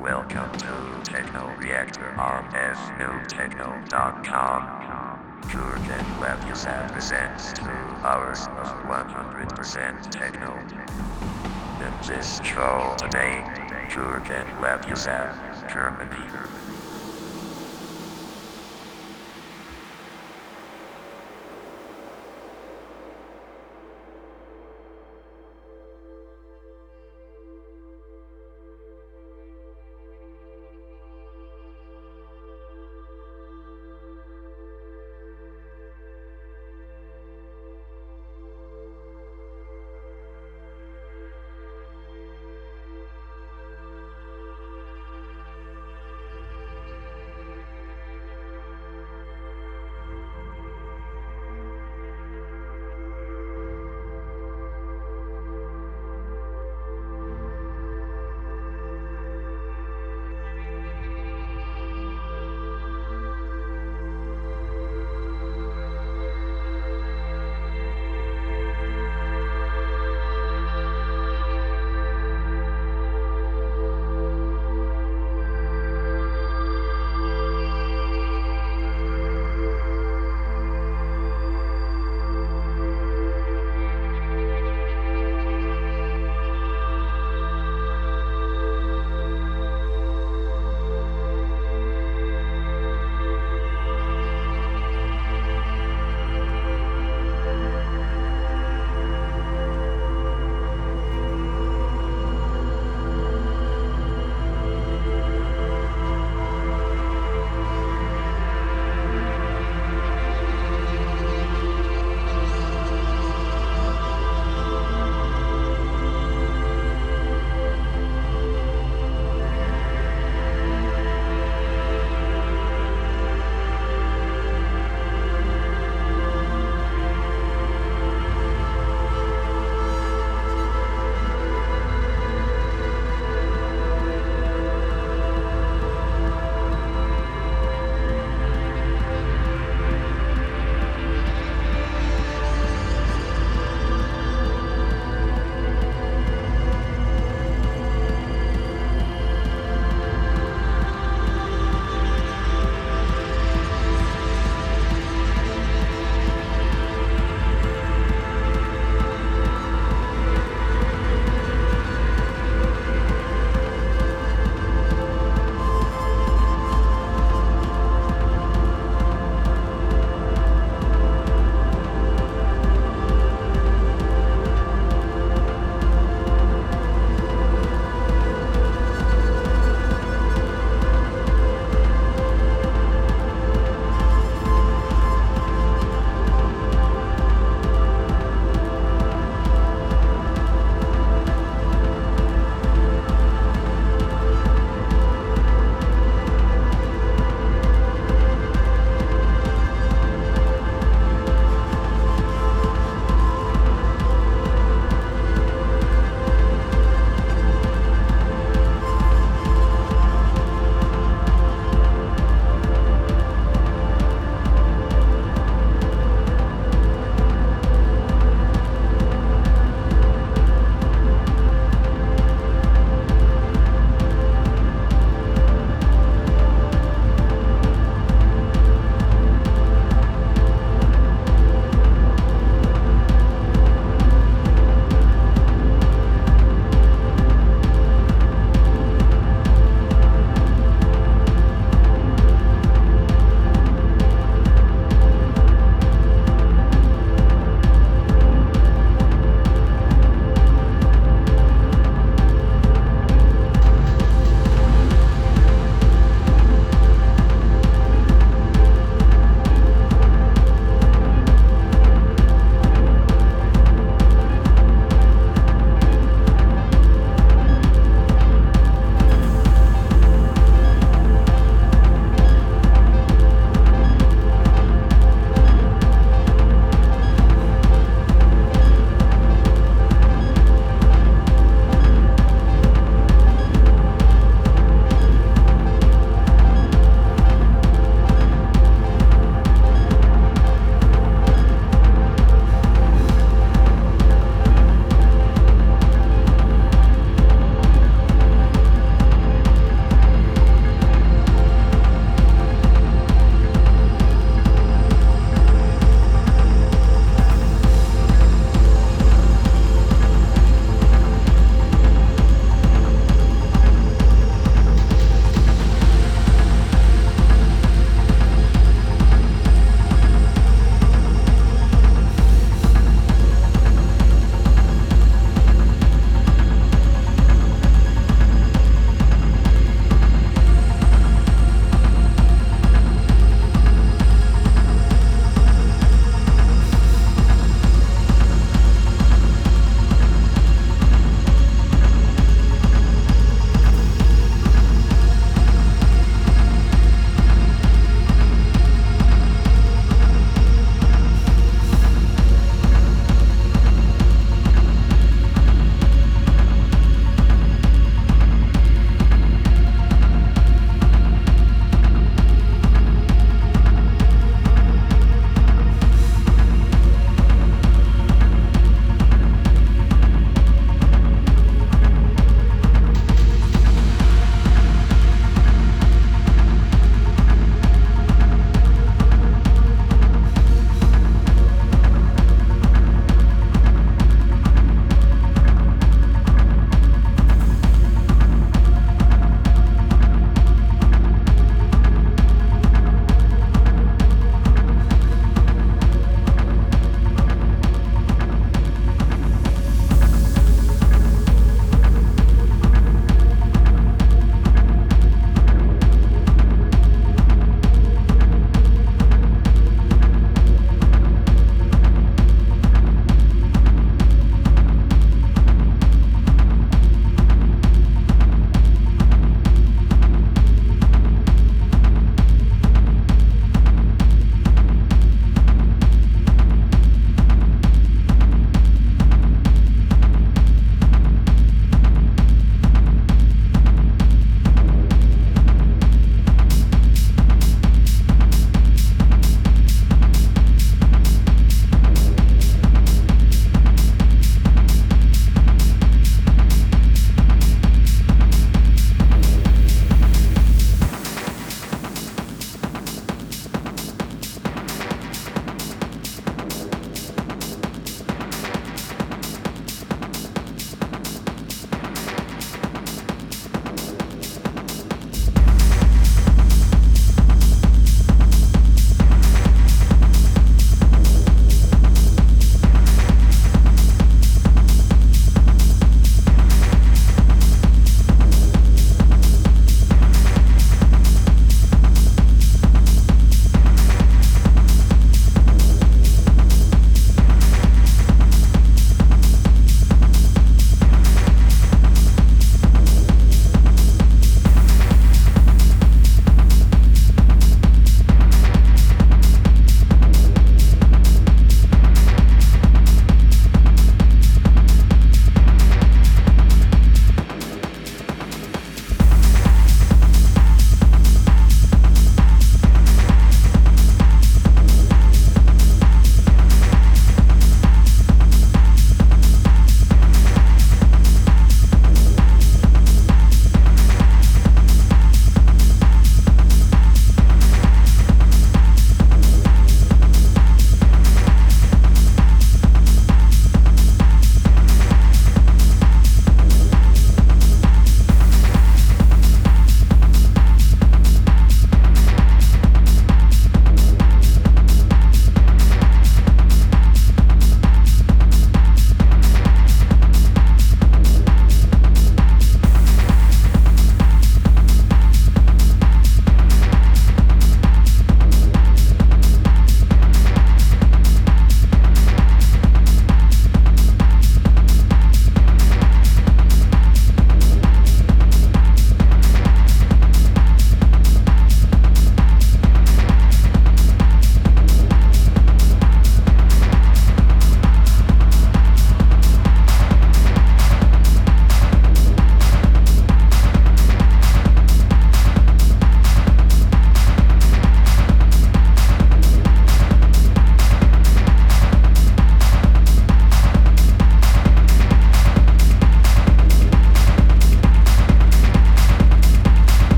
Welcome to Techno Reactor on snewtechno.com. Jurgen Lapuse presents two hours of 100% techno. In this show today, Jurgen Lapuse, Germany.